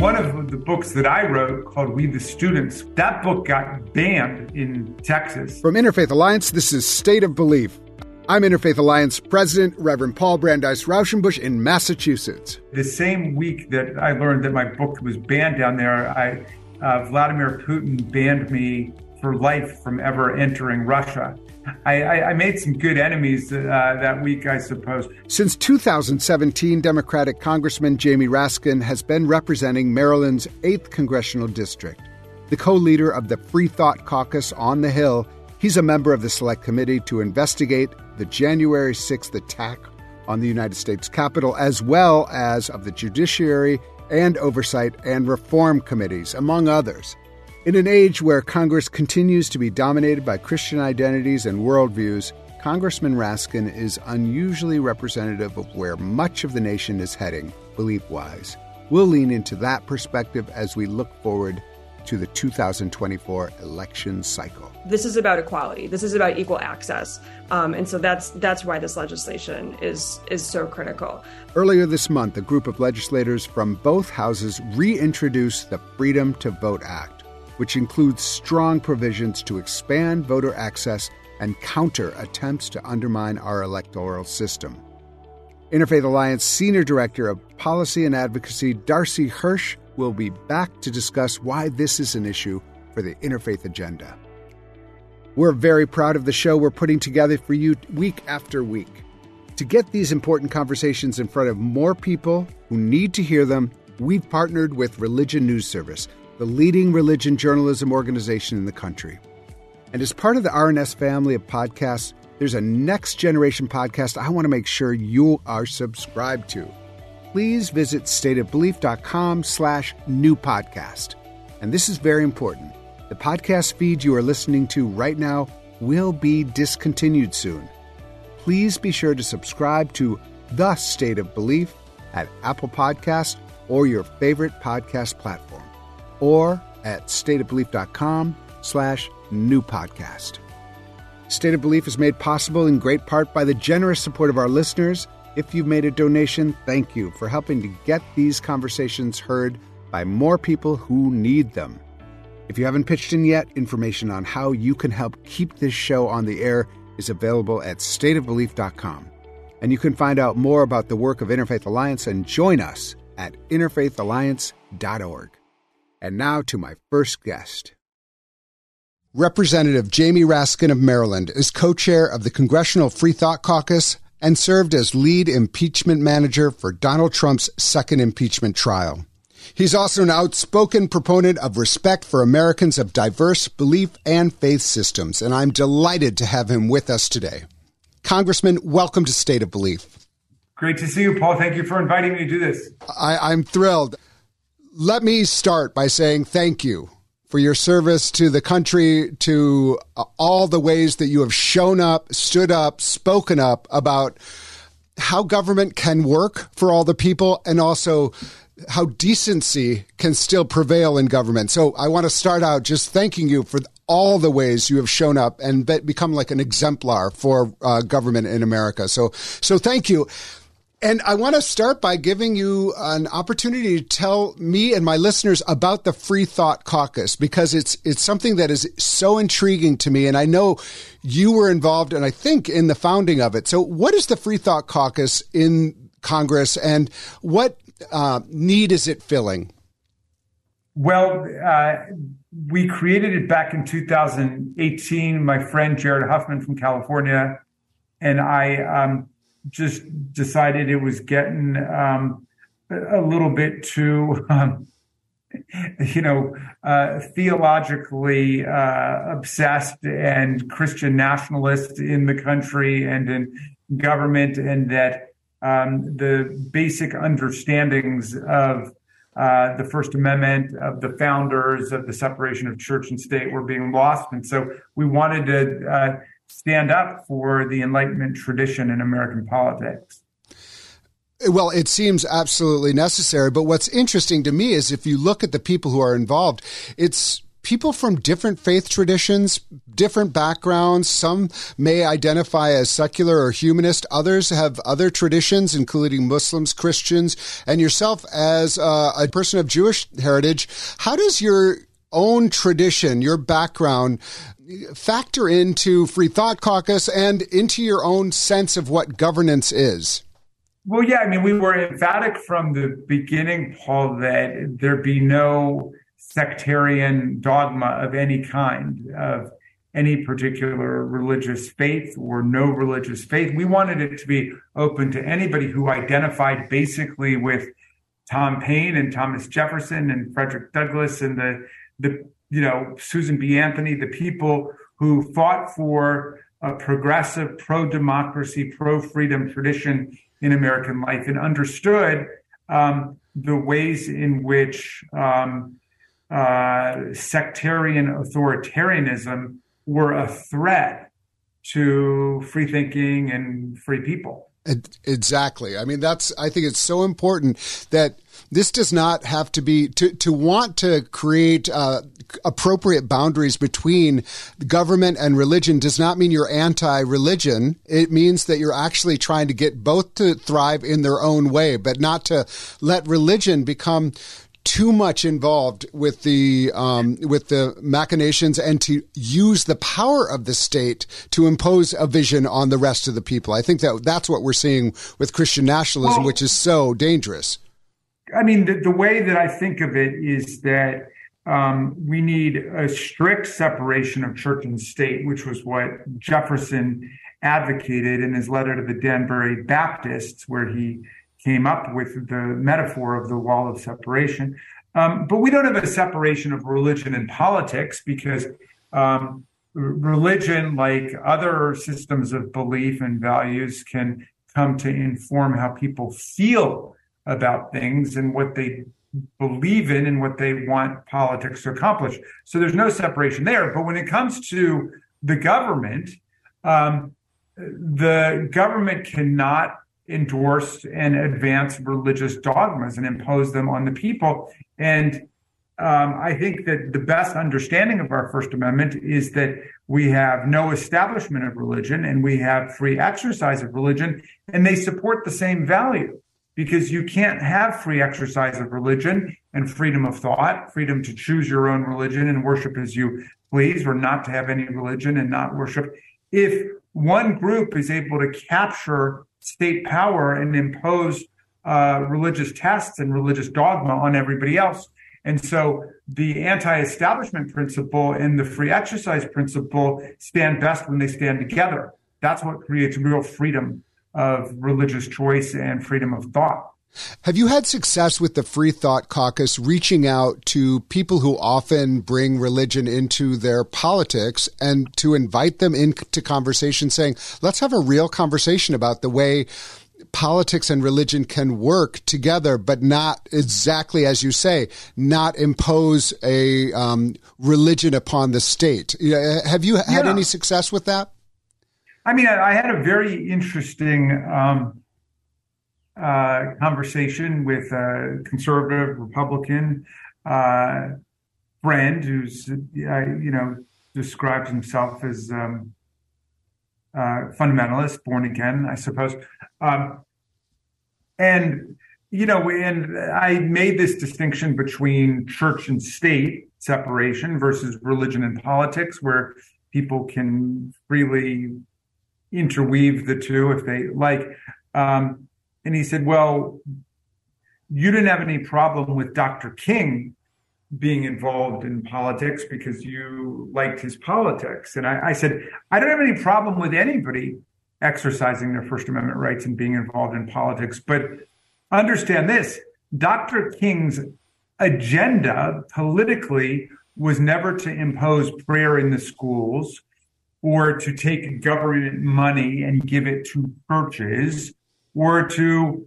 one of the books that I wrote called We the Students, that book got banned in Texas. From Interfaith Alliance, this is State of Belief. I'm Interfaith Alliance President Reverend Paul Brandeis Raushenbush in Massachusetts. The same week that I learned that my book was banned down there, I, uh, Vladimir Putin banned me for life from ever entering Russia. I, I, I made some good enemies uh, that week, I suppose. Since 2017, Democratic Congressman Jamie Raskin has been representing Maryland's 8th Congressional District. The co leader of the Free Thought Caucus on the Hill, he's a member of the Select Committee to investigate the January 6th attack on the United States Capitol, as well as of the Judiciary and Oversight and Reform Committees, among others. In an age where Congress continues to be dominated by Christian identities and worldviews, Congressman Raskin is unusually representative of where much of the nation is heading, belief wise. We'll lean into that perspective as we look forward to the 2024 election cycle. This is about equality. This is about equal access, um, and so that's that's why this legislation is is so critical. Earlier this month, a group of legislators from both houses reintroduced the Freedom to Vote Act which includes strong provisions to expand voter access and counter attempts to undermine our electoral system. Interfaith Alliance Senior Director of Policy and Advocacy Darcy Hirsh will be back to discuss why this is an issue for the interfaith agenda. We're very proud of the show we're putting together for you week after week. To get these important conversations in front of more people who need to hear them, we've partnered with Religion News Service the leading religion journalism organization in the country. And as part of the RNS family of podcasts, there's a next generation podcast I want to make sure you are subscribed to. Please visit stateofbelief.com slash new podcast. And this is very important. The podcast feed you are listening to right now will be discontinued soon. Please be sure to subscribe to The State of Belief at Apple Podcast or your favorite podcast platform or at stateofbelief.com slash new podcast. State of Belief is made possible in great part by the generous support of our listeners. If you've made a donation, thank you for helping to get these conversations heard by more people who need them. If you haven't pitched in yet, information on how you can help keep this show on the air is available at stateofbelief.com. And you can find out more about the work of Interfaith Alliance and join us at interfaithalliance.org. And now to my first guest. Representative Jamie Raskin of Maryland is co chair of the Congressional Free Thought Caucus and served as lead impeachment manager for Donald Trump's second impeachment trial. He's also an outspoken proponent of respect for Americans of diverse belief and faith systems, and I'm delighted to have him with us today. Congressman, welcome to State of Belief. Great to see you, Paul. Thank you for inviting me to do this. I, am thrilled let me start by saying thank you for your service to the country, to uh, all the ways that you have shown up, stood up, spoken up about how government can work for all the people and also how decency can still prevail in government. So I want to start out just thanking you for all the ways you have shown up and become like an exemplar for uh, government in America. So, so thank you. And I want to start by giving you an opportunity to tell me and my listeners about the Free Thought Caucus because it's it's something that is so intriguing to me and I know you were involved and I think in the founding of it. So what is the Free Thought Caucus in Congress and what uh, need is it filling? Well, uh, we created it back in 2018. My friend Jared Huffman from California and I um, just decided it was getting um, a little bit too, um, you know, uh, theologically uh, obsessed and Christian nationalist in the country and in government, and that um, the basic understandings of uh, the First Amendment, of the founders, of the separation of church and state were being lost. And so we wanted to uh, stand up for the Enlightenment tradition in American politics. Well, it seems absolutely necessary. But what's interesting to me is if you look at the people who are involved, it's people from different faith traditions, different backgrounds. Some may identify as secular or humanist. Others have other traditions, including Muslims, Christians, and yourself as uh, a person of Jewish heritage. How does your own tradition, your background, factor into Free Thought Caucus and into your own sense of what governance is? Well, yeah, I mean, we were emphatic from the beginning, Paul, that there be no sectarian dogma of any kind, of any particular religious faith or no religious faith. We wanted it to be open to anybody who identified basically with Tom Paine and Thomas Jefferson and Frederick Douglass and the the you know Susan B. Anthony, the people who fought for a progressive, pro democracy, pro freedom tradition in American life and understood um, the ways in which um, uh, sectarian authoritarianism were a threat to free thinking and free people. Exactly. I mean, that's, I think it's so important that this does not have to be, to, to want to create uh, appropriate boundaries between government and religion does not mean you're anti religion. It means that you're actually trying to get both to thrive in their own way, but not to let religion become too much involved with the um, with the machinations and to use the power of the state to impose a vision on the rest of the people. I think that that's what we're seeing with Christian nationalism, well, which is so dangerous. I mean, the, the, way that I think of it is that um, we need a strict separation of church and state, which was what Jefferson advocated in his letter to the Danbury Baptists, where he came up with the metaphor of the wall of separation. Um, but we don't have a separation of religion and politics because um, religion, like other systems of belief and values, can come to inform how people feel about things and what they believe in and what they want politics to accomplish. So there's no separation there. But when it comes to the government, um, the government cannot endorsed and advanced religious dogmas and impose them on the people. And um, I think that the best understanding of our First Amendment is that we have no establishment of religion and we have free exercise of religion, and they support the same value because you can't have free exercise of religion and freedom of thought, freedom to choose your own religion and worship as you please, or not to have any religion and not worship. If one group is able to capture state power and impose uh, religious tests and religious dogma on everybody else. And so the anti establishment principle and the free exercise principle stand best when they stand together. That's what creates real freedom of religious choice and freedom of thought. Have you had success with the Free Thought Caucus reaching out to people who often bring religion into their politics and to invite them into conversation saying, let's have a real conversation about the way politics and religion can work together, but not exactly as you say, not impose a um, religion upon the state. Have you had yeah. any success with that? I mean, I had a very interesting um, uh, conversation with a conservative Republican uh, friend who's, uh, you know, describes himself as um, uh, fundamentalist, born again, I suppose. Um, and, you know, and I made this distinction between church and state separation versus religion and politics, where people can freely interweave the two if they like. Um, and he said, Well, you didn't have any problem with Dr. King being involved in politics because you liked his politics. And I, I, said, I don't have any problem with anybody exercising their First Amendment rights and being involved in politics. But understand this Dr. King's agenda politically was never to impose prayer in the schools or to take government money and give it to churches were to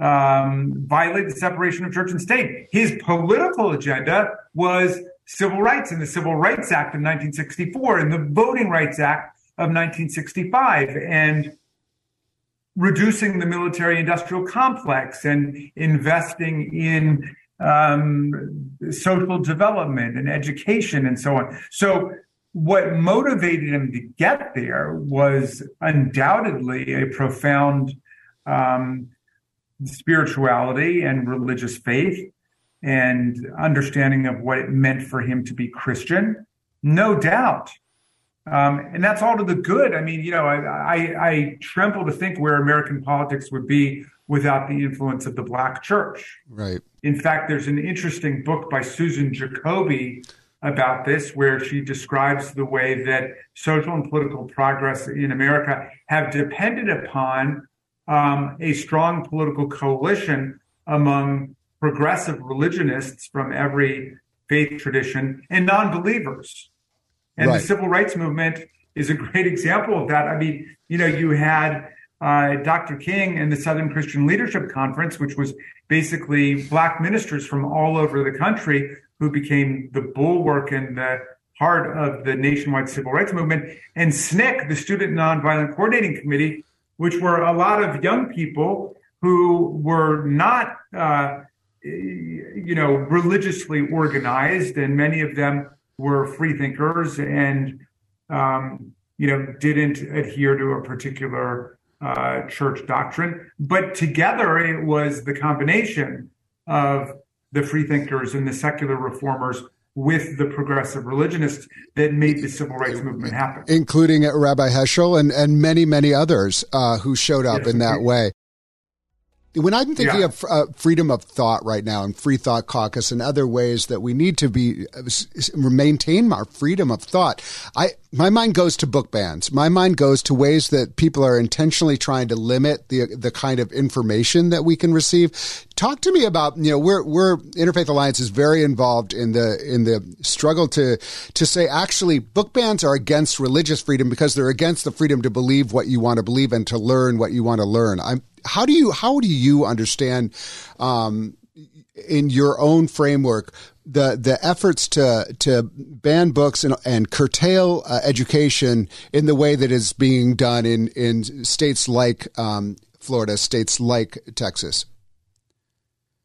um, violate the separation of church and state. His political agenda was civil rights and the Civil Rights Act of 1964 and the Voting Rights Act of 1965 and reducing the military industrial complex and investing in um, social development and education and so on. So what motivated him to get there was undoubtedly a profound um, spirituality and religious faith and understanding of what it meant for him to be Christian, no doubt. Um, and that's all to the good. I mean, you know, I, I, I, tremble to think where American politics would be without the influence of the Black church. Right. In fact, there's an interesting book by Susan Jacoby about this, where she describes the way that social and political progress in America have depended upon um, a strong political coalition among progressive religionists from every faith tradition and non-believers. And right. the civil rights movement is a great example of that. I mean, you know, you had uh, Dr. King and the Southern Christian Leadership Conference, which was basically black ministers from all over the country who became the bulwark and the heart of the nationwide civil rights movement, and SNCC, the Student Nonviolent Coordinating Committee, which were a lot of young people who were not, uh, you know, religiously organized, and many of them were free thinkers and, um, you know, didn't adhere to a particular uh, church doctrine. But together, it was the combination of the freethinkers and the secular reformers with the progressive religionists that made the civil rights movement happen, including Rabbi Heschel and and many many others uh, who showed up yes, in that way. When I'm thinking yeah. of uh, freedom of thought right now and Free Thought Caucus and other ways that we need to be uh, maintain our freedom of thought, I my mind goes to book bans. My mind goes to ways that people are intentionally trying to limit the the kind of information that we can receive. Talk to me about you know we're we're Interfaith Alliance is very involved in the in the struggle to to say actually book bans are against religious freedom because they're against the freedom to believe what you want to believe and to learn what you want to learn. I'm how do you how do you understand um, in your own framework the the efforts to to ban books and, and curtail uh, education in the way that is being done in in states like um, Florida, states like Texas?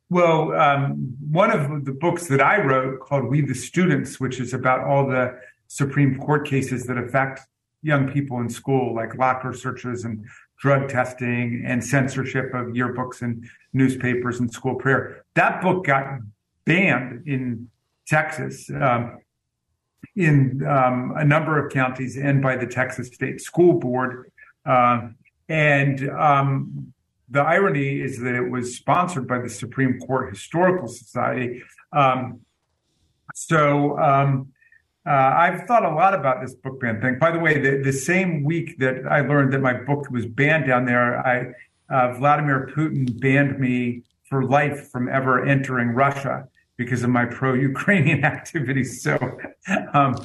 Well, um, one of the books that I wrote called "We the Students," which is about all the Supreme Court cases that affect young people in school, like locker searches and drug testing and censorship of yearbooks and newspapers and school prayer. That book got banned in Texas, um, in um, a number of counties, and by the Texas State School Board. Uh, and um, the irony is that it was sponsored by the Supreme Court Historical Society. Um, so um, uh, I've thought a lot about this book ban thing. By the way, the, the same week that I learned that my book was banned down there, I uh, Vladimir Putin banned me for life from ever entering Russia because of my pro-Ukrainian activities. So um,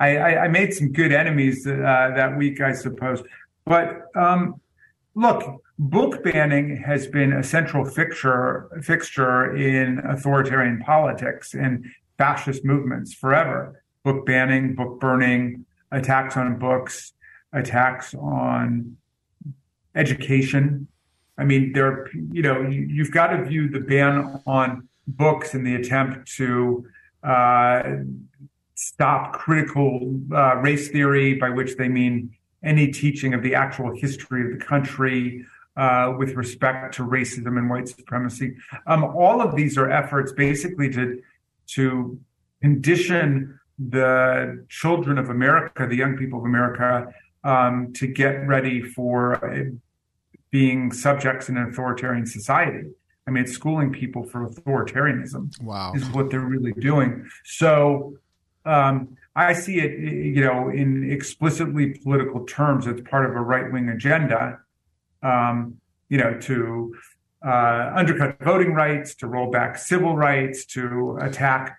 I, I, made some good enemies uh, that week, I suppose. But um, look, book banning has been a central fixture fixture in authoritarian politics and fascist movements forever book banning, book burning, attacks on books, attacks on education. I mean, there, you know, you, have got to view the ban on books in the attempt to uh, stop critical uh, race theory, by which they mean any teaching of the actual history of the country uh, with respect to racism and white supremacy. Um, all of these are efforts basically to to condition the children of America, the young people of America, um, to get ready for being subjects in an authoritarian society. I mean, it's schooling people for authoritarianism. Wow, is what they're really doing. So um, I see it, you know, in explicitly political terms. It's part of a right wing agenda, um, you know, to uh, undercut voting rights, to roll back civil rights, to attack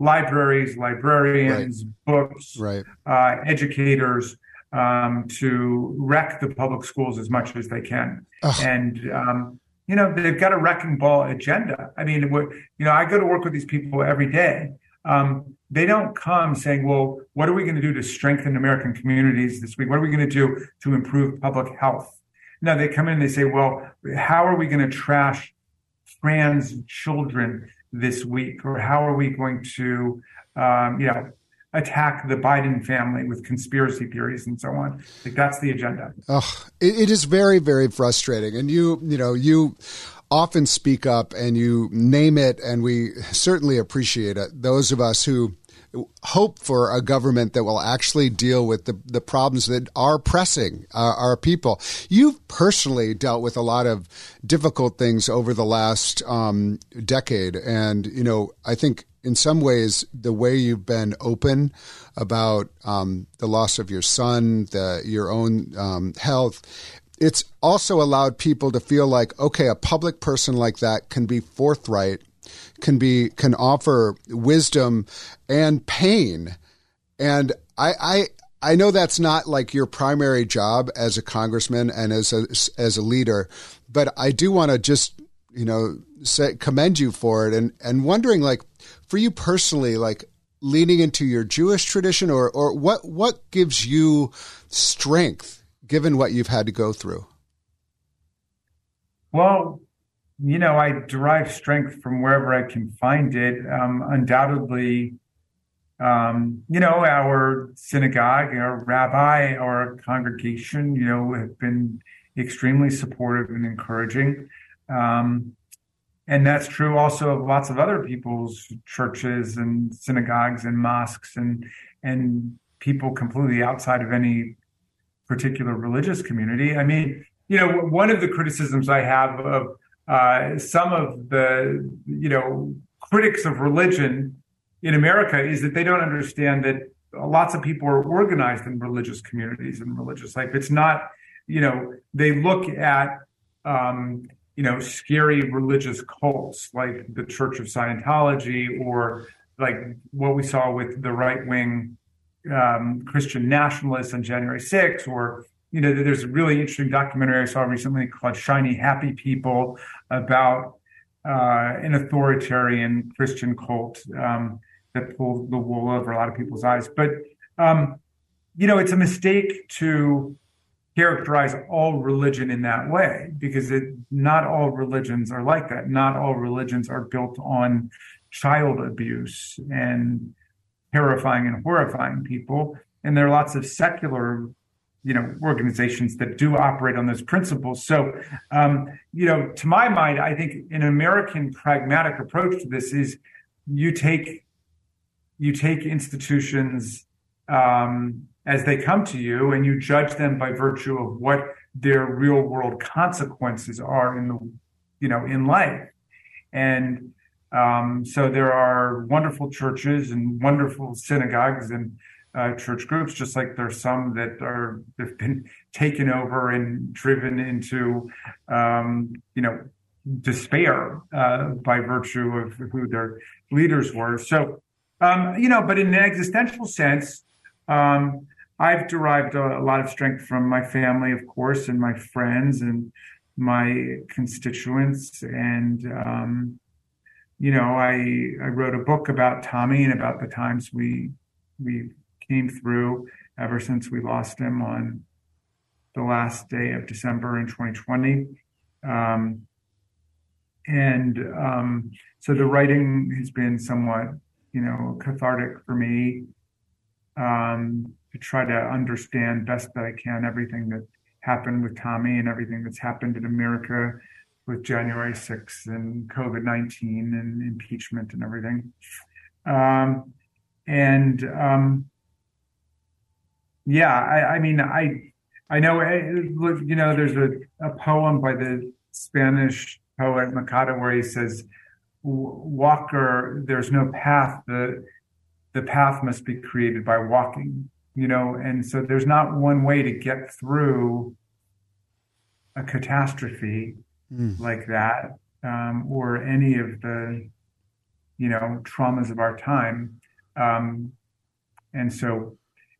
libraries, librarians, right. books, right. Uh, educators um, to wreck the public schools as much as they can. Ugh. And, um, you know, they've got a wrecking ball agenda. I mean, you know, I go to work with these people every day. Um, they don't come saying, well, what are we going to do to strengthen American communities this week? What are we going to do to improve public health? No, they come in and they say, well, how are we going to trash trans children this week, or how are we going to, um, you know, attack the Biden family with conspiracy theories and so on. Like that's the agenda. Oh, it, it is very, very frustrating. And you, you know, you often speak up and you name it, and we certainly appreciate it. Those of us who hope for a government that will actually deal with the, the problems that are pressing uh, our people. You've personally dealt with a lot of difficult things over the last um, decade. And, you know, I think in some ways, the way you've been open about um, the loss of your son, the, your own um, health, it's also allowed people to feel like, okay, a public person like that can be forthright can be can offer wisdom and pain. And I, I I know that's not like your primary job as a congressman and as a as a leader, but I do want to just you know say commend you for it and and wondering like for you personally like leaning into your Jewish tradition or or what what gives you strength given what you've had to go through. Well, you know, I derive strength from wherever I can find it. Um, undoubtedly, um, you know, our synagogue, our rabbi, our congregation, you know, have been extremely supportive and encouraging. Um, and that's true also of lots of other people's churches and synagogues and mosques and and people completely outside of any particular religious community. I mean, you know, one of the criticisms I have of uh, some of the you know critics of religion in America is that they don't understand that lots of people are organized in religious communities and religious life. It's not you know they look at um, you know scary religious cults like the Church of Scientology or like what we saw with the right wing um, Christian nationalists on January 6th or you know, there's a really interesting documentary I saw recently called Shiny Happy People about uh, an authoritarian Christian cult um, that pulled the wool over a lot of people's eyes. But, um, you know, it's a mistake to characterize all religion in that way because it, not all religions are like that. Not all religions are built on child abuse and terrifying and horrifying people. And there are lots of secular you know organizations that do operate on those principles so um, you know to my mind i think an american pragmatic approach to this is you take you take institutions um, as they come to you and you judge them by virtue of what their real world consequences are in the you know in life and um, so there are wonderful churches and wonderful synagogues and uh, church groups, just like there's some that are have been taken over and driven into, um, you know, despair uh, by virtue of who their leaders were. So, um, you know, but in an existential sense, um, I've derived a, a, lot of strength from my family, of course, and my friends and my constituents. And, um, you know, I, I wrote a book about Tommy and about the times we, we came through ever since we lost him on the last day of December in 2020. Um, and um, so the writing has been somewhat, you know, cathartic for me um, to try to understand best that I can everything that happened with Tommy and everything that's happened in America with January 6th and COVID 19 and impeachment and everything. Um, and um, yeah, I, I mean, I I know eh, you know there's a, a poem by the Spanish poet Machado where he says, "Walker, there's no path. The the path must be created by walking." You know, and so there's not one way to get through a catastrophe mm. like that, um, or any of the you know traumas of our time. Um, and so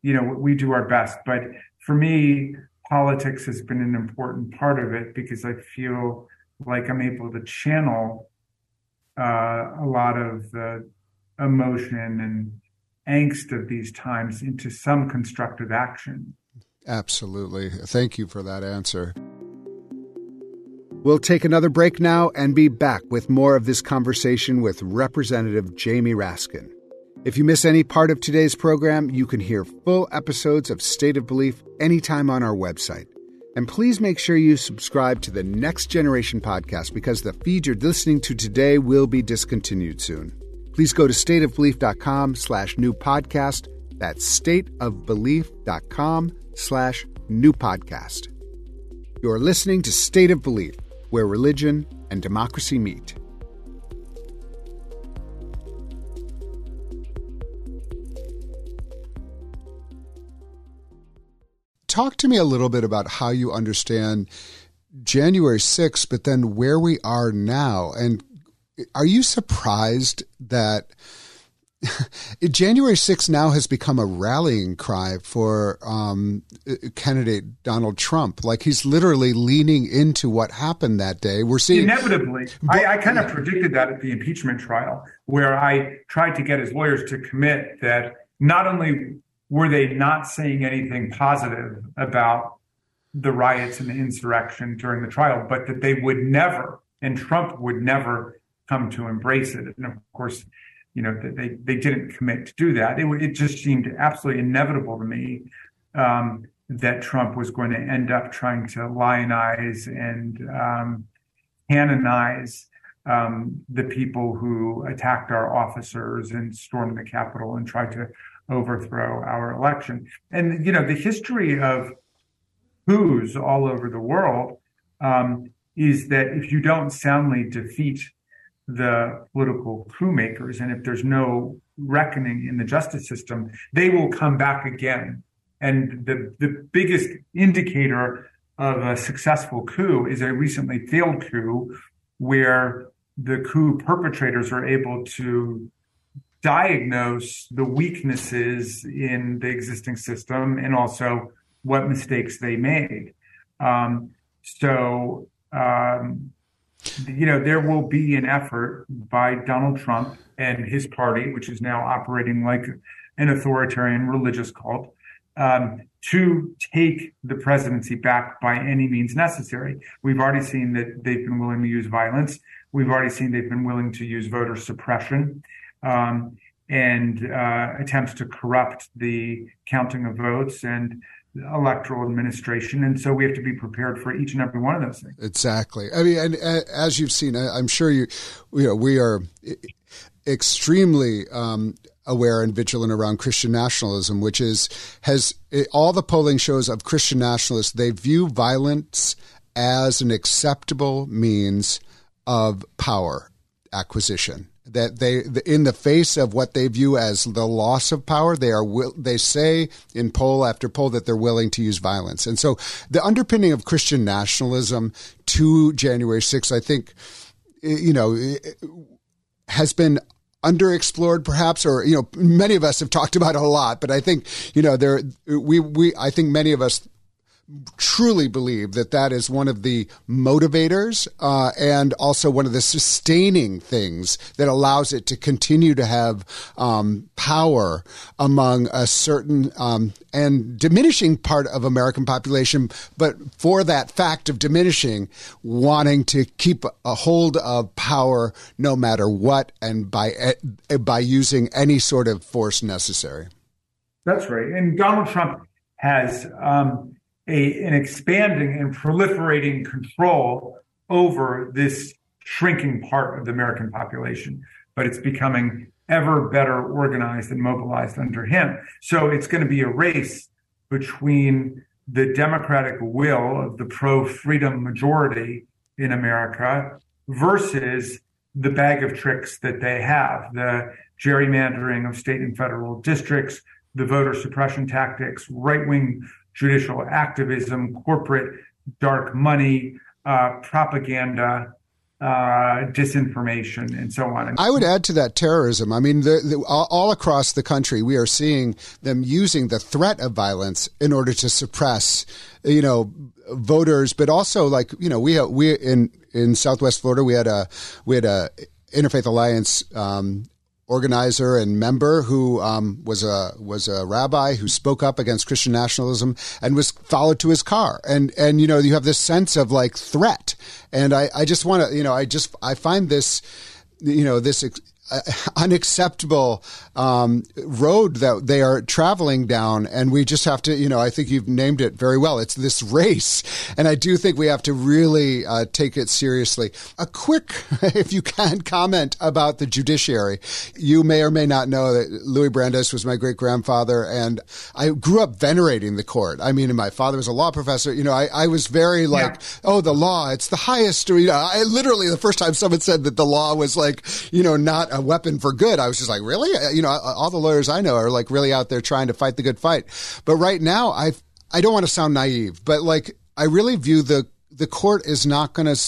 you know, we do our best. But for me, politics has been an important part of it because I feel like I'm able to channel uh, a lot of the emotion and angst of these times into some constructive action. Absolutely. Thank you for that answer. We'll take another break now and be back with more of this conversation with Representative Jamie Raskin. If you miss any part of today's program, you can hear full episodes of State of Belief anytime on our website. And please make sure you subscribe to the Next Generation podcast because the feed you're listening to today will be discontinued soon. Please go to stateofbelief.com slash new podcast. That's stateofbelief.com slash new podcast. You're listening to State of Belief where religion and democracy meet. Talk to me a little bit about how you understand January 6th, but then where we are now. And are you surprised that January 6th now has become a rallying cry for um, candidate Donald Trump. Like he's literally leaning into what happened that day. We're seeing inevitably. But, I, I, kind of predicted that at the impeachment trial, where I tried to get his lawyers to commit that not only were they not saying anything positive about the riots and the insurrection during the trial, but that they would never, and Trump would never come to embrace it. And of course, you know, they, they didn't commit to do that. It, it just seemed absolutely inevitable to me um, that Trump was going to end up trying to lionize and um, canonize um, the people who attacked our officers and stormed the Capitol and tried to overthrow our election. And, you know, the history of coups all over the world um, is that if you don't soundly defeat the political coup makers. And if there's no reckoning in the justice system, they will come back again. And the, the biggest indicator of a successful coup is a recently failed coup where the coup perpetrators are able to diagnose the weaknesses in the existing system and also what mistakes they made. Um, so um, you know, there will be an effort by Donald Trump and his party, which is now operating like an authoritarian religious cult, um, to take the presidency back by any means necessary. We've already seen that they've been willing to use violence. We've already seen they've been willing to use voter suppression um, and uh, attempts to corrupt the counting of votes and electoral administration, and so we have to be prepared for each and every one of those things. Exactly. I mean, and as you've seen, I'm sure you, you know, we are extremely um, aware and vigilant around Christian nationalism, which is has all the polling shows of Christian nationalists. They view violence as an acceptable means of power acquisition that they in the face of what they view as the loss of power they are they say in poll after poll that they're willing to use violence. And so the underpinning of christian nationalism to january 6th i think eh, you know eh, has been underexplored perhaps or you know many of us have talked about it a lot but i think you know there we we i think many of us truly believe that that is one of the motivators uh, and also one of the sustaining things that allows it to continue to have um, power among a certain um, and diminishing part of American population, but for that fact of diminishing, wanting to keep a hold of power no matter what and by eh, by using any sort of force necessary. That's right, and Donald Trump has. Um, a, an expanding and proliferating control over this shrinking part of the American population, but it's becoming ever better organized and mobilized under him. So it's going to be a race between the democratic will of the pro freedom majority in America versus the bag of tricks that they have the gerrymandering of state and federal districts, the voter suppression tactics, right wing judicial activism, corporate dark money, uh, propaganda, uh, disinformation, and so on. I would add to that terrorism. I mean, the, the, all across the country, we are seeing them using the threat of violence in order to suppress, you know, voters, but also like you know, we we in in Southwest Florida, we had a we had a Interfaith Alliance um, organizer and member who um, was a was a rabbi who spoke up against Christian nationalism and was followed to his car. And and you know you have this sense of like threat. And I I just want to you know I just I find this you know this uh, unacceptable um, road that they are traveling down, and we just have to, you know, I think you've named it very well. It's this race, and I do think we have to really uh, take it seriously. A quick, if you can, comment about the judiciary. You may or may not know that Louis Brandeis was my great grandfather, and I grew up venerating the court. I mean, my father was a law professor. You know, I, I was very like, yeah. oh, the law, it's the highest. You know, I literally the first time someone said that the law was like, you know, not a weapon for good. I was just like, really? Uh, you know, all the lawyers I know are like really out there trying to fight the good fight. But right now, I I don't want to sound naive, but like I really view the the court is not going to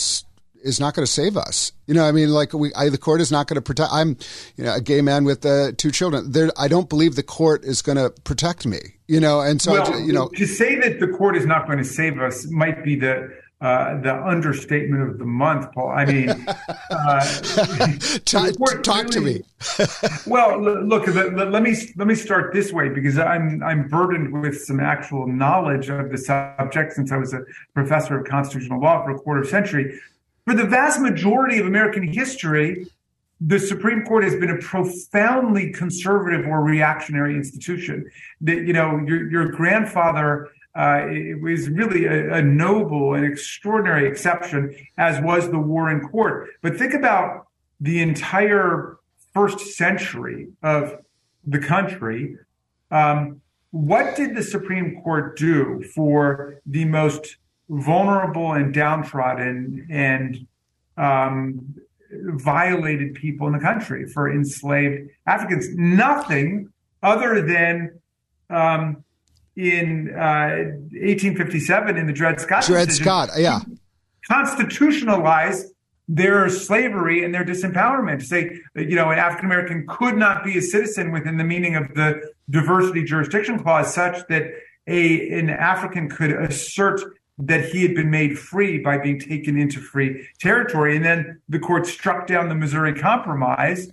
is not going to save us. You know, I mean, like we, I, the court is not going to protect. I'm, you know, a gay man with uh, two children. There, I don't believe the court is going to protect me. You know, and so well, I, you know, to say that the court is not going to save us might be the uh, the understatement of the month, Paul. I mean, uh, talk, talk to me. well, look, let, let, me let me start this way because I'm I'm burdened with some actual knowledge of the subject since I was a professor of constitutional law for a quarter century. For the vast majority of American history, the Supreme Court has been a profoundly conservative or reactionary institution. That you know, your your grandfather uh, it was really a, a, noble and extraordinary exception, as was the Warren Court. But think about the entire first century of the country. Um, what did the Supreme Court do for the most vulnerable and downtrodden and um, violated people in the country, for enslaved Africans? Nothing other than um, in uh, 1857 in the Dred Scott Dred decision, Scott, yeah, constitutionalized their slavery and their disempowerment. To say, you know, an African American could not be a citizen within the meaning of the diversity jurisdiction clause, such that a an African could assert that he had been made free by being taken into free territory. And then the court struck down the Missouri Compromise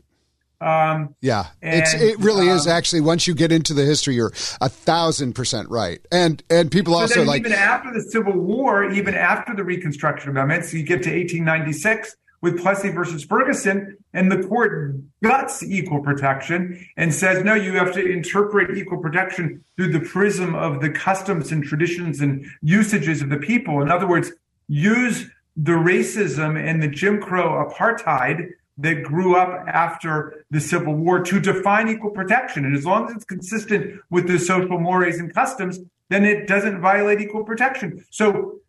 um, yeah, and, it's it really um, is actually. Once you get into the history, you're a thousand percent right. And and people so also like even after the Civil War, even after the Reconstruction Amendments, you get to 1896 with Plessy versus Ferguson, and the court guts equal protection and says, no, you have to interpret equal protection through the prism of the customs and traditions and usages of the people. In other words, use the racism and the Jim Crow apartheid that grew up after the Civil War to define equal protection. And as long as it's consistent with the social mores and customs, then it doesn't violate equal protection. So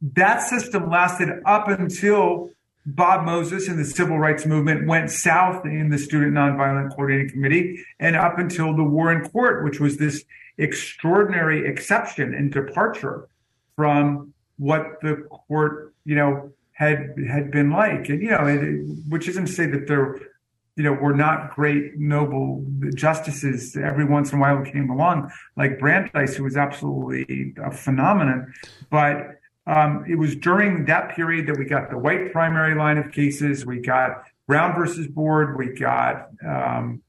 that system lasted up until Bob Moses and the civil rights movement went south in the Student Nonviolent Coordinating Committee and up until the Warren Court, which was this extraordinary exception and departure from what the court, you know, had had been like. And you know, it, which isn't to say that there, you know, were not great noble justices every once in a while came along, like Brandeis, who was absolutely a phenomenon. But um, it was during that period that we got the white primary line of cases. We got Brown versus Board. We got, um,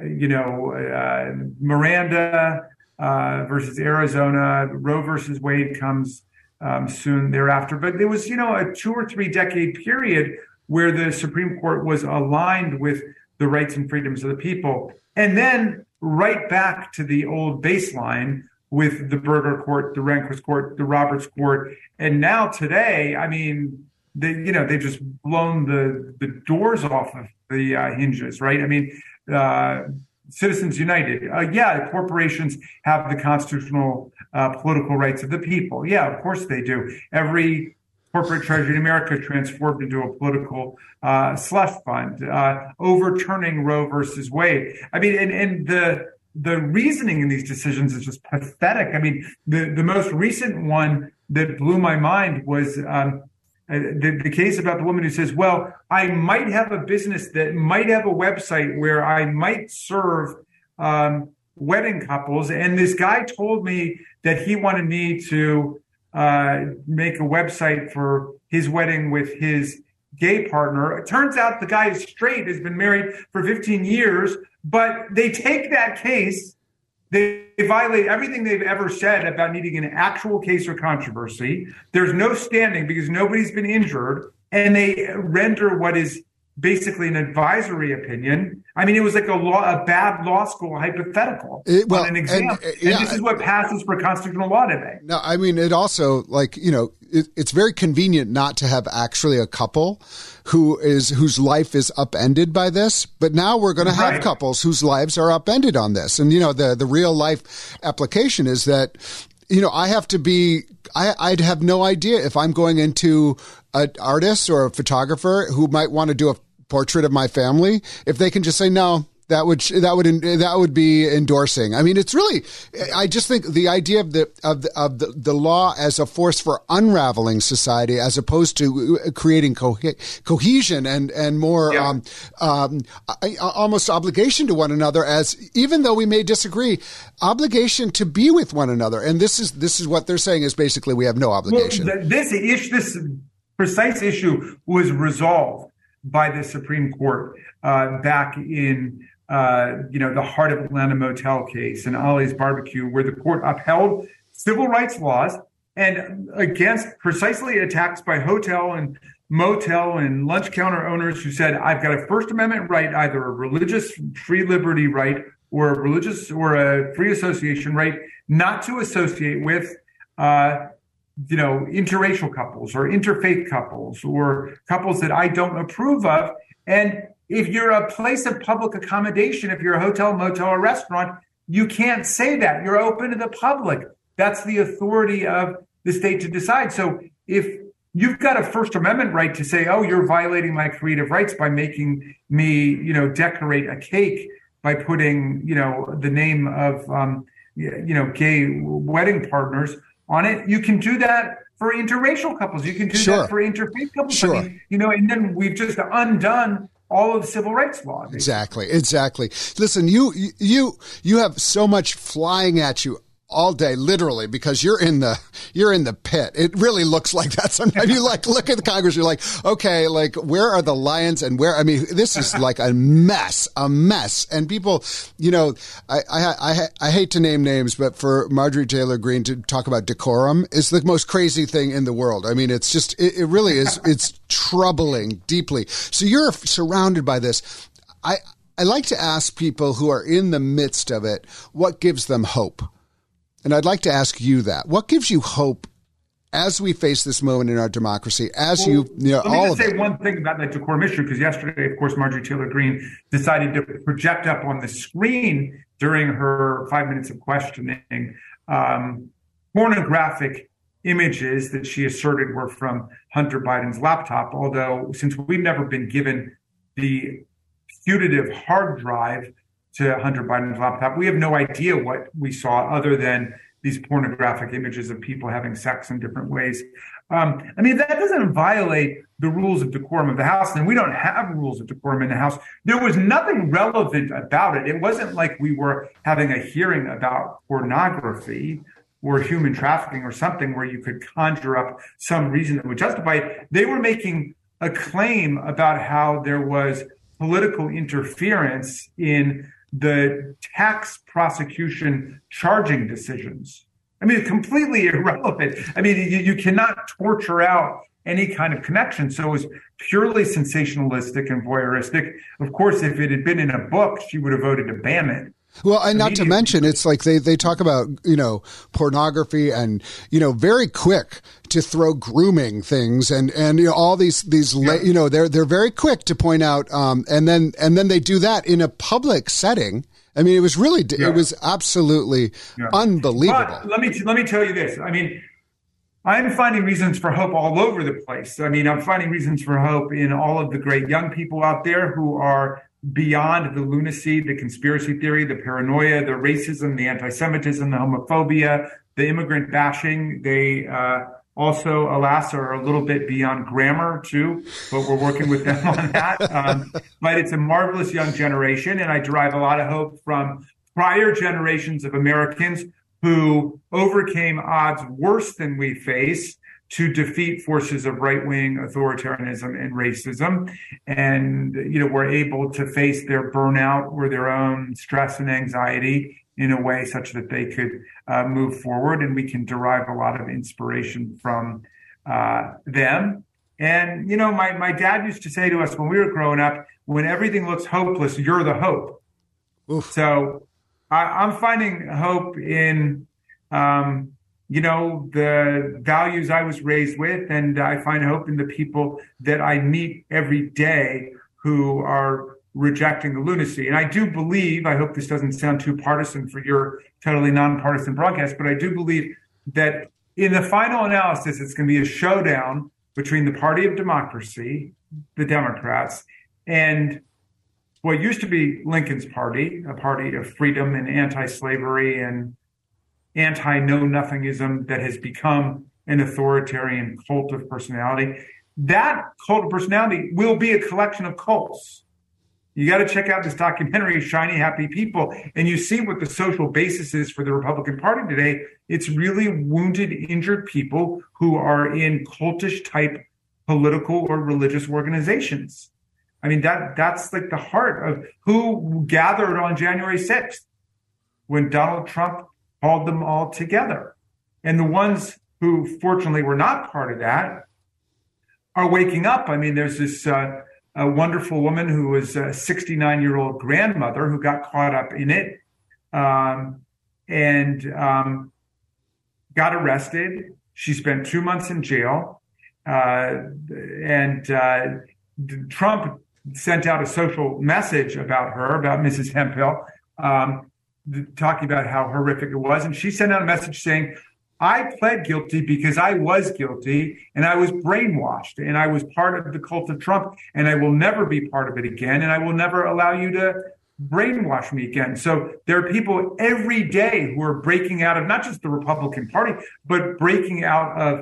you know, uh, Miranda uh, versus Arizona. Roe versus Wade comes um, soon thereafter. But there was, you know, a two or three decade period where the Supreme Court was aligned with the rights and freedoms of the people. And then right back to the old baseline with the Burger Court, the Rehnquist Court, the Roberts Court. And now today, I mean, they, you know, they've just blown the, the doors off of the uh, hinges, right? I mean, uh, Citizens United. Uh, yeah, corporations have the constitutional uh, political rights of the people. Yeah, of course they do. Every corporate treasury in America transformed into a political uh, slush fund, uh, overturning Roe versus Wade. I mean, and, and the the reasoning in these decisions is just pathetic. I mean, the the most recent one that blew my mind was um, uh, the, the case about the woman who says, well, I might have a business that might have a website where I might serve um, wedding couples. And this guy told me that he wanted me to uh, make a website for his wedding with his gay partner. It turns out the guy is straight, has been married for 15 years, but they take that case, they violate everything they've ever said about needing an actual case or controversy. There's no standing because nobody's been injured, and they render what is basically an advisory opinion. I mean, it was like a law, a bad law school hypothetical it, well, an exam. And, uh, yeah, and, this is what passes for constitutional law today. No, I mean, it also like you know, it, it's very convenient not to have actually a couple who is whose life is upended by this. But now we're going to have right. couples whose lives are upended on this. And you know, the the real life application is that you know, I have to be, I, I'd have no idea if I'm going into an artist or a photographer who might want to do a portrait of my family, if they can just say, no, that would that would that would be endorsing. I mean, it's really. I just think the idea of the of the, of the, the law as a force for unraveling society, as opposed to creating co- cohesion and and more yeah. um, um, almost obligation to one another. As even though we may disagree, obligation to be with one another. And this is this is what they're saying is basically we have no obligation. Well, this issue, this precise issue, was resolved by the Supreme Court uh, back in uh, you know the Heart of Atlanta motel case and Ollie's Barbecue, where the court upheld civil rights laws and against precisely attacks by hotel and motel and lunch counter owners who said, "I've got a First Amendment right, either a religious free liberty right or a religious or a free association right, not to associate with." Uh, you know, interracial couples or interfaith couples or couples that I don't approve of. And if you're a place of public accommodation, if you're a hotel, motel, or restaurant, you can't say that. You're open to the public. That's the authority of the state to decide. So if you've got a First Amendment right to say, oh, you're violating my creative rights by making me, you know, decorate a cake by putting, you know, the name of, um, you know, gay wedding partners on it. You can do that for interracial couples. You can do sure. that for interfaith couples. Sure. I mean, you know, and then we've just undone all of civil rights law. Exactly, exactly. Listen, you you you have so much flying at you all day, literally, because you're in the you're in the pit. It really looks like that. Sometimes you like look at the Congress, you're like, okay, like where are the lions and where? I mean, this is like a mess, a mess. And people, you know, I I I, I hate to name names, but for Marjorie Taylor Greene to talk about decorum is the most crazy thing in the world. I mean, it's just it, it really is. It's troubling deeply. So you're surrounded by this. I I like to ask people who are in the midst of it what gives them hope and I'd like to ask you that. What gives you hope as we face this moment in our democracy, as well, you, you know, let me just say it. one thing about the decorum issue, because yesterday, of course, Marjorie Taylor Greene decided to project up on the screen during her five minutes of questioning um, pornographic images that she asserted were from Hunter Biden's laptop. Although, since we've never been given the putative hard drive to Hunter Biden's laptop. We have no idea what we saw other than these pornographic images of people having sex in different ways. Um, I mean, that doesn't violate the rules of decorum of the House, and we don't have rules of decorum in the House. There was nothing relevant about it. It wasn't like we were having a hearing about pornography or human trafficking or something where you could conjure up some reason that would justify it. They were making a claim about how there was political interference in the tax prosecution charging decisions. I mean, completely irrelevant. I mean, you, you, cannot torture out any kind of connection. So it was purely sensationalistic and voyeuristic. Of course, if it had been in a book, she would have voted to ban it. Well, and not to mention, it's like they, they talk about, you know, pornography and, you know, very quick to throw grooming things and, and, you know, all these, these, yeah. you know, they're, they're very quick to point out, um, and then, and then they do that in a public setting. I mean, it was really, yeah. it was absolutely yeah. unbelievable. But let me, let me tell you this. I mean, I'm finding reasons for hope all over the place. I mean, I'm finding reasons for hope in all of the great young people out there who are beyond the lunacy, the conspiracy theory, the paranoia, the racism, the anti-Semitism, the homophobia, the immigrant bashing. They uh, also, alas, are a little bit beyond grammar too, but we're working with them on that. Um, but it's a marvelous young generation, and I derive a lot of hope from prior generations of Americans who overcame odds worse than we face to defeat forces of right wing authoritarianism and racism. And, you know, we're able to face their burnout or their own stress and anxiety in a way such that they could uh, move forward. And we can derive a lot of inspiration from uh, them. And, you know, my, my dad used to say to us when we were growing up, when everything looks hopeless, you're the hope. Oof. So I, am finding hope in, um, you know, the values I was raised with, and I find hope in the people that I meet every day who are rejecting the lunacy. And I do believe, I hope this doesn't sound too partisan for your totally nonpartisan broadcast, but I do believe that in the final analysis, it's going to be a showdown between the party of democracy, the Democrats, and what used to be Lincoln's party, a party of freedom and anti slavery and anti know nothingism that has become an authoritarian cult of personality. That cult of personality will be a collection of cults. You got to check out this documentary, Shiny Happy People, and you see what the social basis is for the Republican Party today. It's really wounded, injured people who are in cultish type political or religious organizations. I mean, that that's like the heart of who gathered on January 6th when Donald Trump called them all together. And the ones who fortunately were not part of that are waking up. I mean, there's this uh, a wonderful woman who was a 69 year old grandmother who got caught up in it um, and um, got arrested. She spent two months in jail. Uh, and uh, Trump sent out a social message about her, about Mrs. Hemphill, um, talking about how horrific it was. And she sent out a message saying, I pled guilty because I was guilty and I was brainwashed and I was part of the cult of Trump and I will never be part of it again. And I will never allow you to brainwash me again. So there are people every day who are breaking out of not just the Republican Party, but breaking out of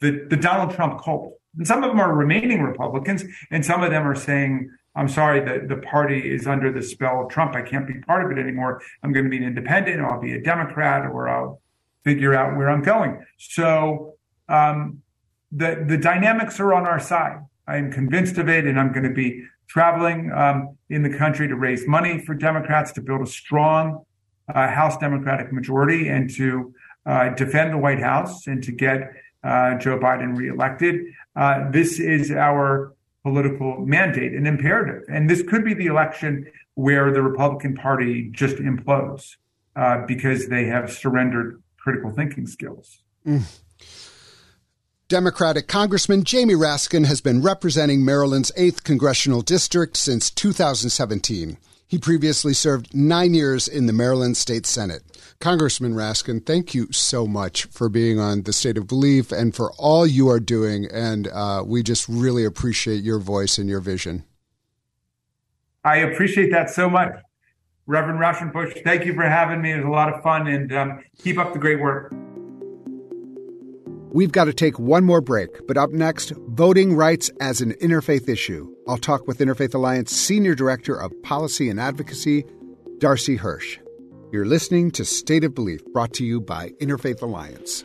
the, the Donald Trump cult. And some of them are remaining Republicans and some of them are saying, I'm sorry that the party is under the spell of Trump. I can't be part of it anymore. I'm going to be an independent or I'll be a Democrat or I'll figure out where I'm going. So um, the the dynamics are on our side. I am convinced of it, and I'm going to be traveling um, in the country to raise money for Democrats to build a strong uh, House Democratic majority and to uh, defend the White House and to get uh, Joe Biden reelected. Uh, this is our political mandate and imperative, and this could be the election where the Republican Party just implodes uh, because they have surrendered critical thinking skills. Mm. Democratic Congressman Jamie Raskin has been representing Maryland's 8th congressional district since 2017. He previously served nine years in the Maryland State Senate. Congressman Raskin, thank you so much for being on The State of Belief and for all you are doing. And uh, we just really appreciate your voice and your vision. I appreciate that so much. Reverend Raushenbush, thank you for having me. It was a lot of fun and um, keep up the great work. We've got to take one more break, but up next, voting rights as an interfaith issue. I'll talk with Interfaith Alliance Senior Director of Policy and Advocacy, Darcy Hirsh. You're listening to State of Belief, brought to you by Interfaith Alliance.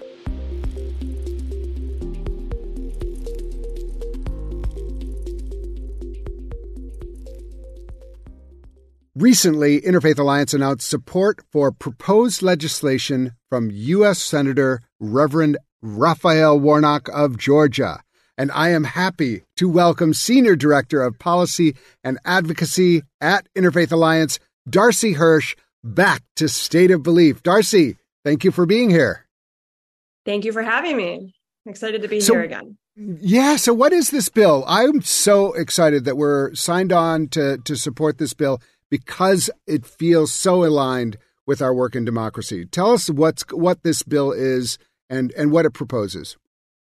Recently, Interfaith Alliance announced support for proposed legislation from U.S. Senator Reverend Raphael Warnock of Georgia. And I am happy to welcome Senior Director of Policy and Advocacy at Interfaith Alliance, Darcy Hirsh, back to State of Belief. Darcy, thank you for being here. Thank you for having me. I'm excited to be so, here again. Yeah. So, what is this bill? I'm so excited that we're signed on to, to support this bill because it feels so aligned with our work in democracy. Tell us what's what this bill is and and what it proposes.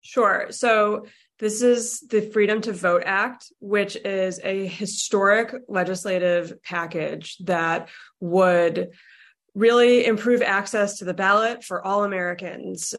Sure. So this is the Freedom to Vote Act, which is a historic legislative package that would really improve access to the ballot for all Americans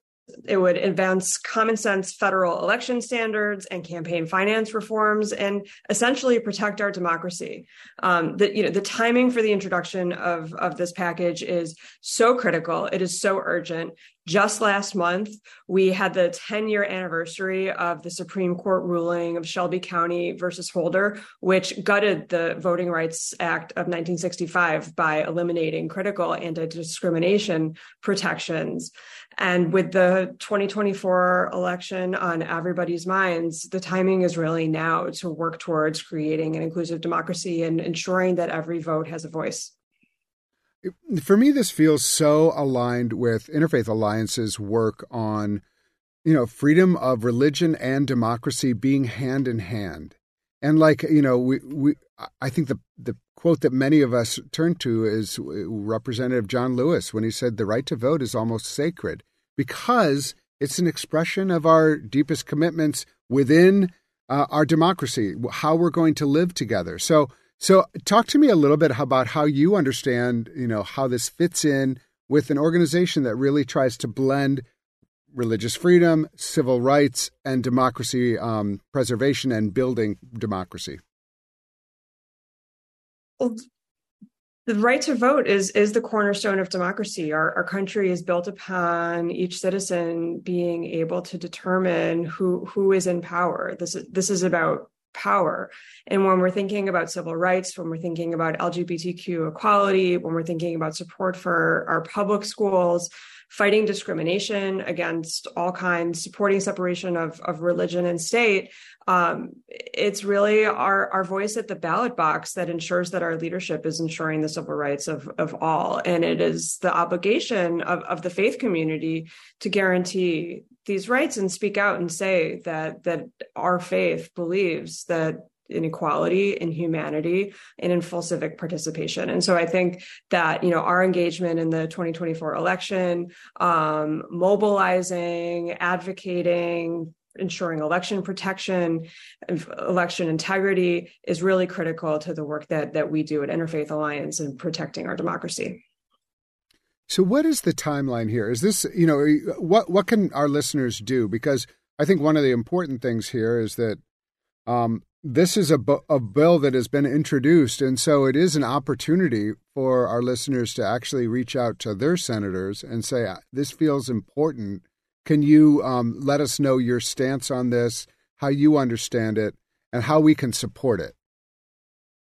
it would advance common sense federal election standards and campaign finance reforms and essentially protect our democracy. Um, the, you know, the timing for the introduction of, of this package is so critical. It is so urgent. Just last month, we had the 10 year anniversary of the Supreme Court ruling of Shelby County versus Holder, which gutted the Voting Rights Act of 1965 by eliminating critical anti discrimination protections. And with the 2024 election on everybody's minds, the timing is really now to work towards creating an inclusive democracy and ensuring that every vote has a voice. For me, this feels so aligned with Interfaith Alliance's work on, you know, freedom of religion and democracy being hand in hand. And like, you know, we, we I think the the quote that many of us turn to is Representative John Lewis when he said the right to vote is almost sacred because it's an expression of our deepest commitments within uh, our democracy, how we're going to live together. So, so talk to me a little bit about how you understand, you know, how this fits in with an organization that really tries to blend religious freedom, civil rights, and democracy um, preservation and building democracy. The right to vote is is the cornerstone of democracy. Our, our country is built upon each citizen being able to determine who who is in power. This is this is about power. And when we're thinking about civil rights, when we're thinking about LGBTQ equality, when we're thinking about support for our public schools, fighting discrimination against all kinds, supporting separation of, of religion and state, um, it's really our, our voice at the ballot box that ensures that our leadership is ensuring the civil rights of, of all. And it is the obligation of, of the faith community to guarantee these rights and speak out and say that that our faith believes that inequality in humanity and in full civic participation and so i think that you know our engagement in the 2024 election um, mobilizing advocating ensuring election protection, election integrity is really critical to the work that that we do at Interfaith Alliance in protecting our democracy. So, what is the timeline here? Is this you know what what can our listeners do? Because I think one of the important things here is that um, this is a, a bill that has been introduced, and so it is an opportunity for our listeners to actually reach out to their senators and say, "This feels important." Can you um, let us know your stance on this, how you understand it, and how we can support it?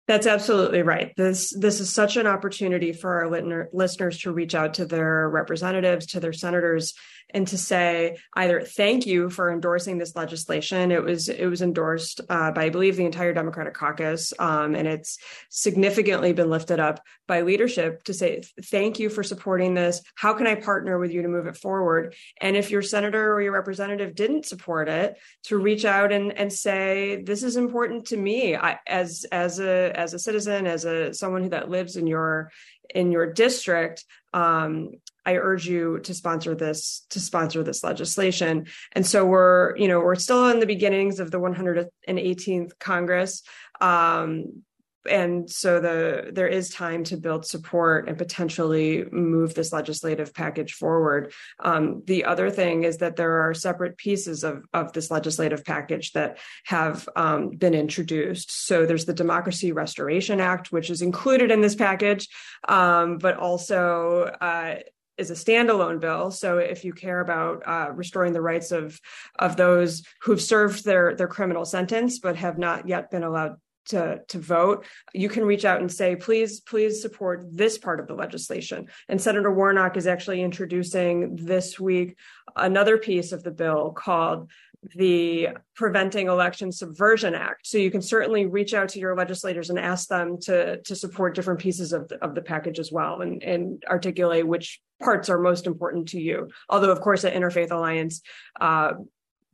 That's absolutely right. This this is such an opportunity for our listeners to reach out to their representatives, to their senators, and to say either thank you for endorsing this legislation. It was it was endorsed uh, by I believe the entire Democratic caucus, um, and it's significantly been lifted up by leadership to say thank you for supporting this. How can I partner with you to move it forward? And if your senator or your representative didn't support it, to reach out and and say this is important to me I, as as a as a citizen, as a someone who that lives in your in your district um, I urge you to sponsor this to sponsor this legislation. And so we're you know we're still in the beginnings of the 118th Congress. Um, and so the there is time to build support and potentially move this legislative package forward. Um, the other thing is that there are separate pieces of of this legislative package that have um, been introduced. So there's the Democracy Restoration Act, which is included in this package, um, but also uh, is a standalone bill. So if you care about uh, restoring the rights of of those who've served their their criminal sentence but have not yet been allowed to to vote, you can reach out and say, please, please support this part of the legislation. And Senator Warnock is actually introducing this week another piece of the bill called the Preventing Election Subversion Act. So you can certainly reach out to your legislators and ask them to to support different pieces of the, of the package as well, and and articulate which parts are most important to you. Although, of course, at Interfaith Alliance. Uh,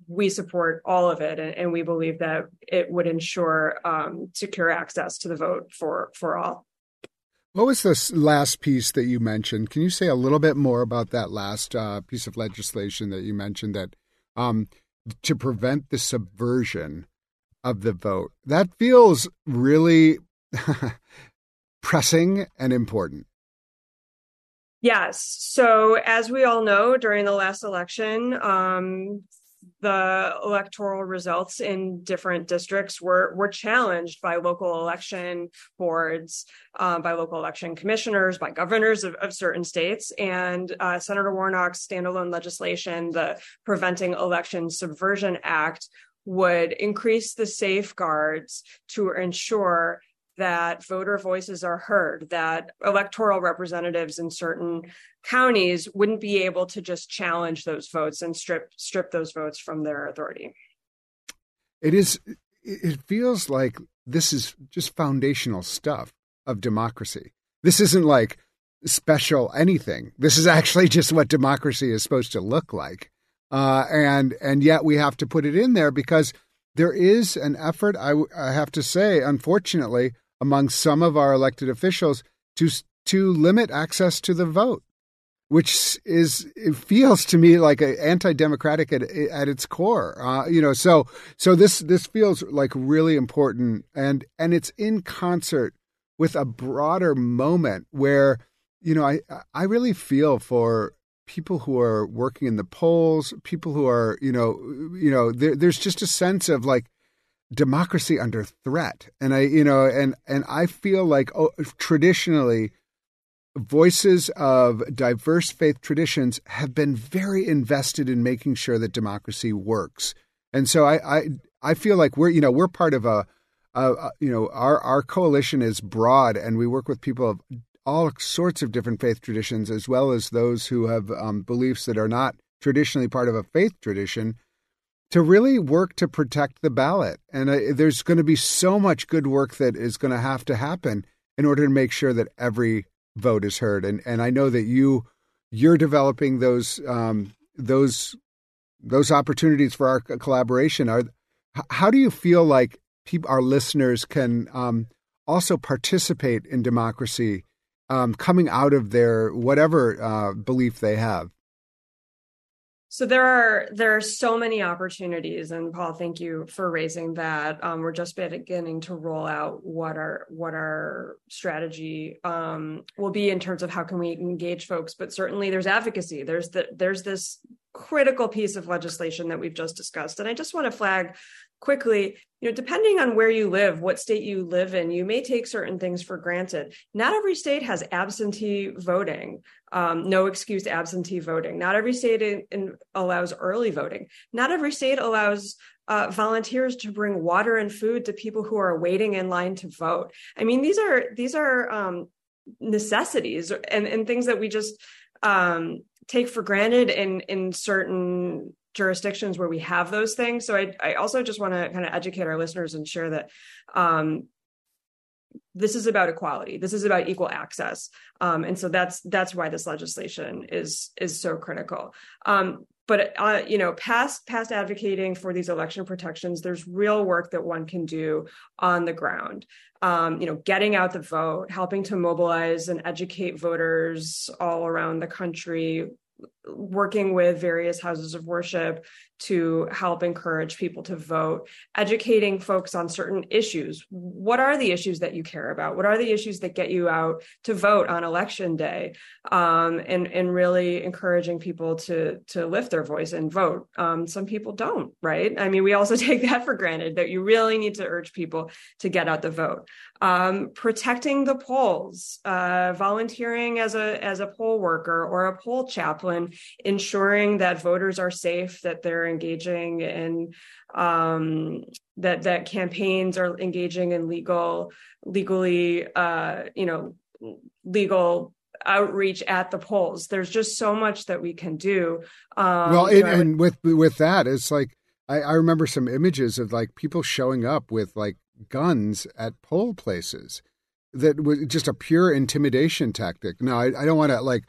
we support all of it, and, and, we believe that it would ensure um, secure access to the vote for for all. What was this last piece that you mentioned? Can you say a little bit more about that last uh, piece of legislation that you mentioned that um, to prevent the subversion of the vote. That feels really pressing and important. Yes. So, as we all know, during the last election, um, the electoral results in different districts were were challenged by local election boards, um, by local election commissioners, by governors of, of certain states, and uh, Senator Warnock's standalone legislation, the Preventing Election Subversion Act, would increase the safeguards to ensure that voter voices are heard, that electoral representatives in certain counties wouldn't be able to just challenge those votes and strip strip those votes from their authority. It is it feels like this is just foundational stuff of democracy. This isn't like special anything. This is actually just what democracy is supposed to look like. Uh, and and yet we have to put it in there because there is an effort. I, I have to say, unfortunately, among some of our elected officials to to limit access to the vote, which is it feels to me like a anti-democratic at, at its core. Uh, you know, so so this this feels like really important, and and it's in concert with a broader moment where you know I I really feel for people who are working in the polls, people who are you know you know there, there's just a sense of like democracy under threat. And i you know and and i feel like oh, traditionally voices of diverse faith traditions have been very invested in making sure that democracy works. And so i i i feel like we're you know we're part of a, a, you know our our coalition is broad and we work with people of all sorts of different faith traditions as well as those who have um, beliefs that are not traditionally part of a faith tradition to really work to protect the ballot. And uh, there's going to be so much good work that is going to have to happen in order to make sure that every vote is heard. And and I know that you you're developing those um, those those opportunities for our collaboration. Are how do you feel like people, our listeners can um, also participate in democracy, um, coming out of their whatever uh, belief they have? So there are there are so many opportunities, and Paul, thank you for raising that. Um, we're just beginning to roll out what our what our strategy um, will be in terms of how can we engage folks. But certainly, there's advocacy. There's the there's this critical piece of legislation that we've just discussed, and I just want to flag quickly you know depending on where you live what state you live in you may take certain things for granted. Not every state has absentee voting. Um, no excuse absentee voting. Not every state in, in allows early voting. Not every state allows uh, volunteers to bring water and food to people who are waiting in line to vote. I mean these are these are um, necessities and, and things that we just um, take for granted in in certain jurisdictions where we have those things. So I, I also just want to kind of educate our listeners and share that um, this is about equality. This is about equal access, um, and so that's that's why this legislation is is so critical. Um, but uh, you know, past past advocating for these election protections, there's real work that one can do on the ground. Um, you know, getting out the vote, helping to mobilize and educate voters all around the country, working with various houses of worship to help encourage people to vote, educating folks on certain issues. What are the issues that you care about? What are the issues that get you out to vote on election day? Um, and and really encouraging people to to lift their voice and vote. Um, some people don't, right? I mean, we also take that for granted that you really need to urge people to get out the vote. Um, protecting the polls, uh, volunteering as a as a poll worker or a poll chaplain, ensuring that voters are safe, that they're engaging in um, that that campaigns are engaging in legal legally uh, you know legal outreach at the polls. There's just so much that we can do um, well it, and with with that it's like I, I remember some images of like people showing up with like guns at poll places that was just a pure intimidation tactic. Now i, I don't want to like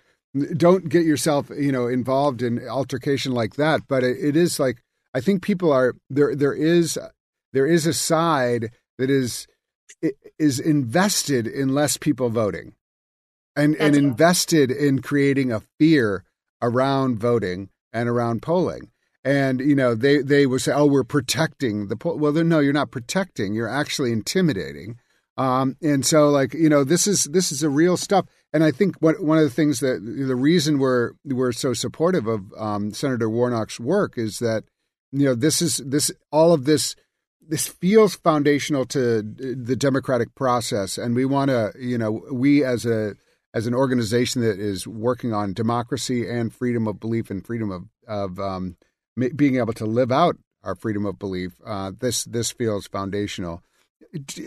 don't get yourself you know involved in altercation like that. But it, it is like i think people are there there is there is a side that is is invested in less people voting and That's and invested in creating a fear around voting and around polling. And you know they they would say oh we're protecting the poll well no you're not protecting you're actually intimidating um, and so like you know this is this is a real stuff and I think what, one of the things that the reason we're we're so supportive of um, Senator Warnock's work is that you know, this is this all of this this feels foundational to the democratic process, and we want to, you know, we as a as an organization that is working on democracy and freedom of belief and freedom of of um, being able to live out our freedom of belief. Uh, this this feels foundational.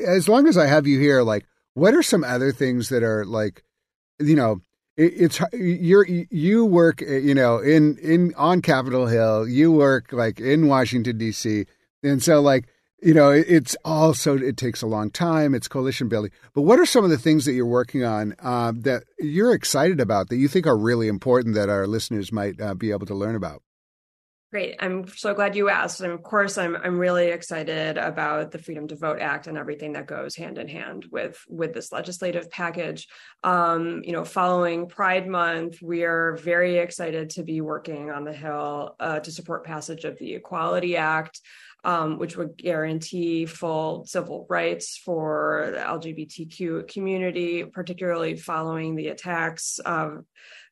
As long as I have you here, like, what are some other things that are like, you know, it, it's you're you work, you know, in in on Capitol Hill, you work like in Washington D.C., and so like you know, it's also it takes a long time. It's coalition building. But what are some of the things that you're working on uh, that you're excited about that you think are really important that our listeners might uh, be able to learn about? Great. I'm so glad you asked. And of course, I'm I'm really excited about the Freedom to Vote Act and everything that goes hand in hand with with this legislative package. Um, you know, following Pride Month, we are very excited to be working on the Hill uh, to support passage of the Equality Act. Um, which would guarantee full civil rights for the LGBTQ community, particularly following the attacks of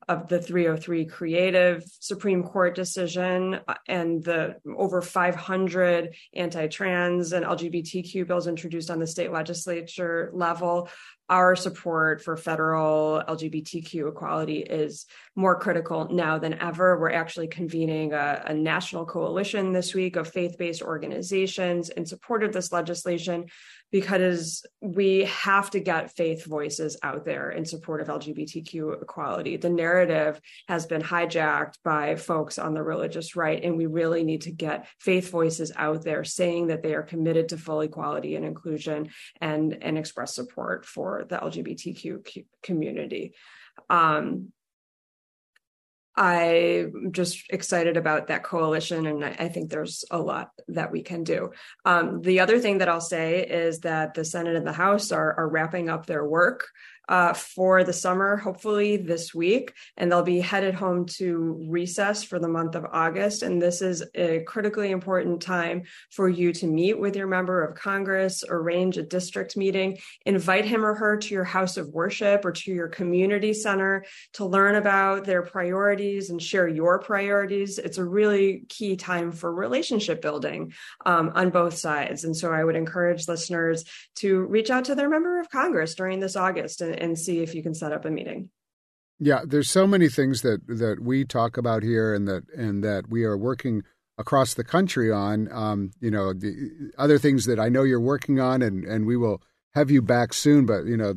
of the 303 creative Supreme Court decision uh, and the over 500 anti trans and LGBTQ bills introduced on the state legislature level our support for federal LGBTQ equality is more critical now than ever. We're actually convening a, a national coalition this week of faith based organizations in support of this legislation because we have to get faith voices out there in support of LGBTQ equality. The narrative has been hijacked by folks on the religious right, and we really need to get faith voices out there saying that they are committed to full equality and inclusion and, and express support for the LGBTQ community. Um, I'm just excited about that coalition, and I think there's a lot that we can do. Um, the other thing that I'll say is that the Senate and the House are, are wrapping up their work uh, for the summer, hopefully this week, and they'll be headed home to recess for the month of August. And this is a critically important time for you to meet with your member of Congress, arrange a district meeting, invite him or her to your house of worship or to your community center to learn about their priorities and share your priorities. It's a really key time for relationship building um, on both sides. And so I would encourage listeners to reach out to their member of Congress during this August and, and see if you can set up a meeting. Yeah, there's so many things that that we talk about here, and that and that we are working across the country on. Um, you know, the other things that I know you're working on, and and we will have you back soon. But you know,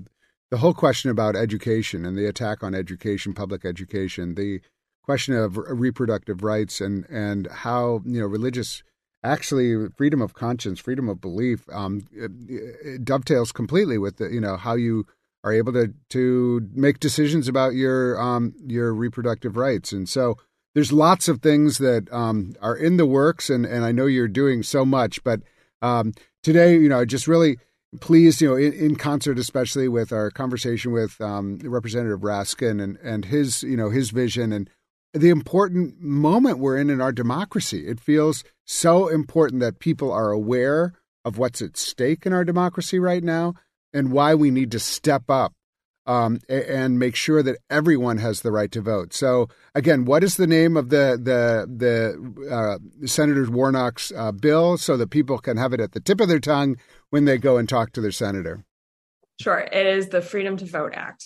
the whole question about education and the attack on education, public education, the question of reproductive rights, and and how you know religious actually freedom of conscience, freedom of belief, um, it, it dovetails completely with the you know how you are able to to make decisions about your um, your reproductive rights. And so there's lots of things that um, are in the works, and and I know you're doing so much. But um, today, you know, just really pleased, you know, in, in concert, especially with our conversation with um, Representative Raskin and and his you know his vision and the important moment we're in in our democracy. It feels so important that people are aware of what's at stake in our democracy right now and why we need to step up um, and make sure that everyone has the right to vote. So, again, what is the name of the the the uh, Senator Warnock's uh, bill, so that people can have it at the tip of their tongue when they go and talk to their senator? Sure, it is the Freedom to Vote Act.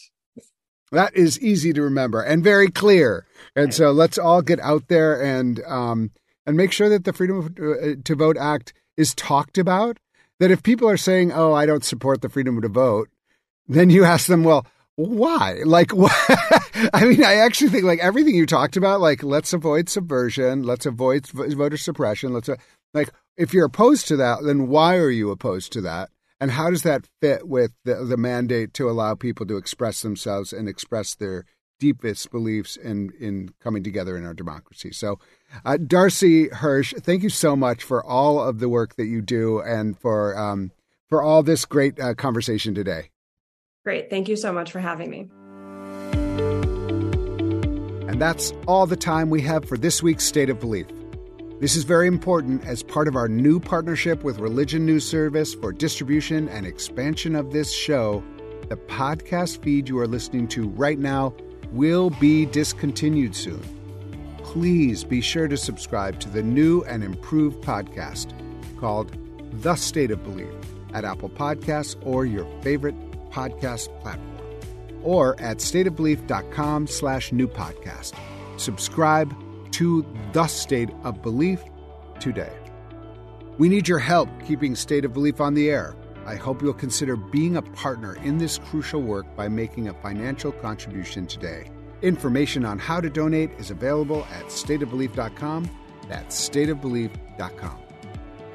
That is easy to remember and very clear. And right. so, let's all get out there and um, and make sure that the Freedom uh, to Vote Act is talked about that if people are saying, "Oh, I don't support the freedom to vote," then you ask them, "Well, why?" Like, I mean, I actually think like everything you talked about, like let's avoid subversion, let's avoid voter suppression, let's uh, like if you're opposed to that, then why are you opposed to that? And how does that fit with the, the mandate to allow people to express themselves and express their deepest beliefs in in coming together in our democracy? So uh, Darcy Hirsh, thank you so much for all of the work that you do and for um, for all this great uh, conversation today. Great. Thank you so much for having me. And that's all the time we have for this week's State of Belief. This is very important as part of our new partnership with Religion News Service for distribution and expansion of this show. The podcast feed you are listening to right now will be discontinued soon please be sure to subscribe to the new and improved podcast called The State of Belief at Apple Podcasts or your favorite podcast platform or at stateofbelief.com slash new podcast. Subscribe to The State of Belief today. We need your help keeping State of Belief on the air. I hope you'll consider being a partner in this crucial work by making a financial contribution today. Information on how to donate is available at stateofbelief.com. That's stateofbelief.com.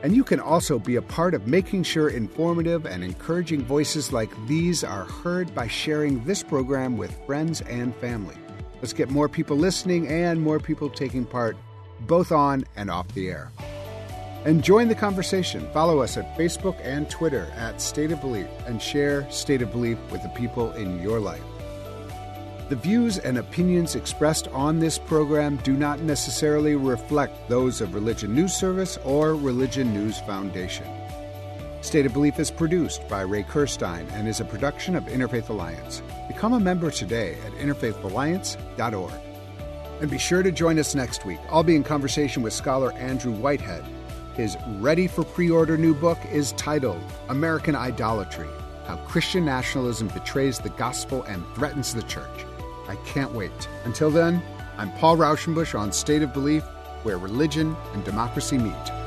And you can also be a part of making sure informative and encouraging voices like these are heard by sharing this program with friends and family. Let's get more people listening and more people taking part, both on and off the air. And join the conversation. Follow us at Facebook and Twitter at State of Belief and share State of Belief with the people in your life. The views and opinions expressed on this program do not necessarily reflect those of Religion News Service or Religion News Foundation. State of Belief is produced by Ray Kirstein and is a production of Interfaith Alliance. Become a member today at interfaithalliance.org. And be sure to join us next week. I'll be in conversation with scholar Andrew Whitehead. His ready for pre order new book is titled American Idolatry How Christian Nationalism Betrays the Gospel and Threatens the Church. I can't wait. Until then, I'm Paul Raushenbush on State of Belief, where religion and democracy meet.